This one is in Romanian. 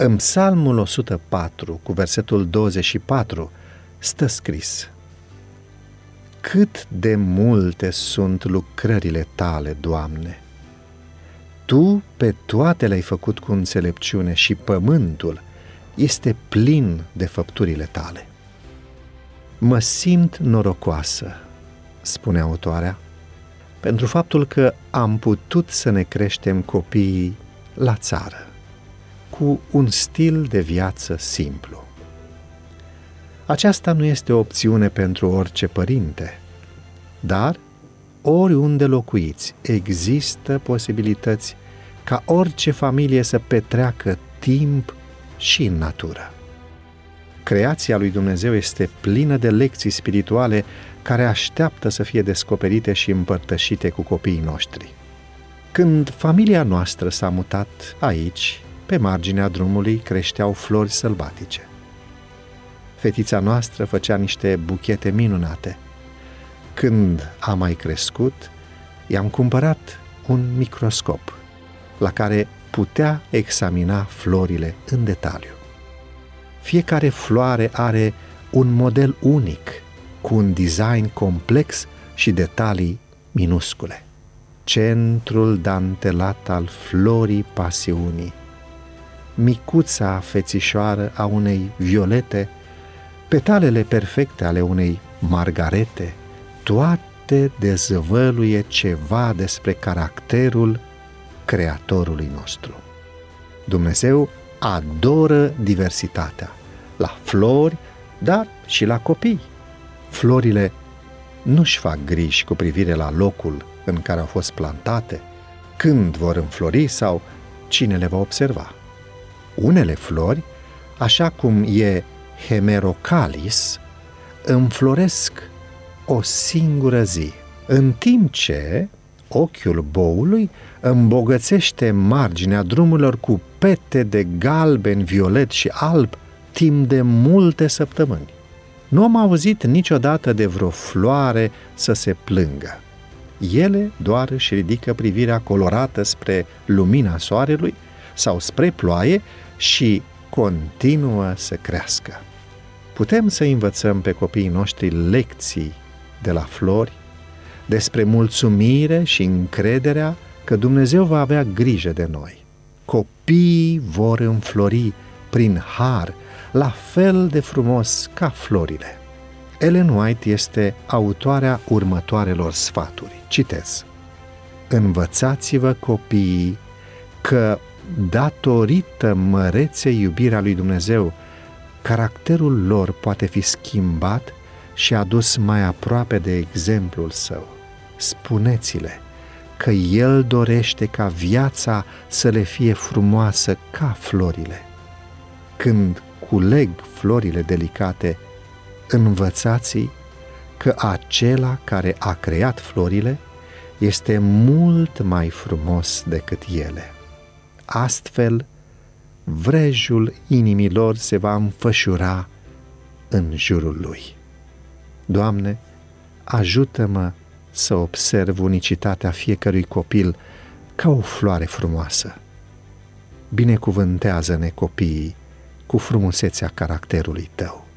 În Psalmul 104, cu versetul 24, stă scris Cât de multe sunt lucrările tale, Doamne! Tu pe toate le-ai făcut cu înțelepciune și pământul este plin de făpturile tale. Mă simt norocoasă, spune autoarea, pentru faptul că am putut să ne creștem copiii la țară, cu un stil de viață simplu. Aceasta nu este o opțiune pentru orice părinte, dar oriunde locuiți există posibilități ca orice familie să petreacă timp și în natură. Creația lui Dumnezeu este plină de lecții spirituale care așteaptă să fie descoperite și împărtășite cu copiii noștri. Când familia noastră s-a mutat aici, pe marginea drumului creșteau flori sălbatice. Fetița noastră făcea niște buchete minunate. Când a mai crescut, i-am cumpărat un microscop la care putea examina florile în detaliu. Fiecare floare are un model unic, cu un design complex și detalii minuscule. Centrul dantelat al florii pasiunii, micuța fețișoară a unei violete, petalele perfecte ale unei margarete, toate dezvăluie ceva despre caracterul Creatorului nostru. Dumnezeu adoră diversitatea, la flori, dar și la copii. Florile nu-și fac griji cu privire la locul în care au fost plantate, când vor înflori sau cine le va observa. Unele flori, așa cum e hemerocalis, înfloresc o singură zi, în timp ce ochiul boului îmbogățește marginea drumurilor cu pete de galben, violet și alb timp de multe săptămâni. Nu am auzit niciodată de vreo floare să se plângă. Ele doar își ridică privirea colorată spre lumina soarelui sau spre ploaie și continuă să crească. Putem să învățăm pe copiii noștri lecții de la flori, despre mulțumire și încrederea că Dumnezeu va avea grijă de noi. Copiii vor înflori prin har, la fel de frumos ca florile. Ellen White este autoarea următoarelor sfaturi. Citez. Învățați-vă copiii că datorită măreței iubirea lui Dumnezeu, caracterul lor poate fi schimbat și adus mai aproape de exemplul său. Spuneți-le că El dorește ca viața să le fie frumoasă ca florile. Când culeg florile delicate, învățați că acela care a creat florile este mult mai frumos decât ele. Astfel, vrejul inimilor se va înfășura în jurul lui. Doamne, ajută-mă să observ unicitatea fiecărui copil ca o floare frumoasă. Binecuvântează-ne copiii cu frumusețea caracterului tău.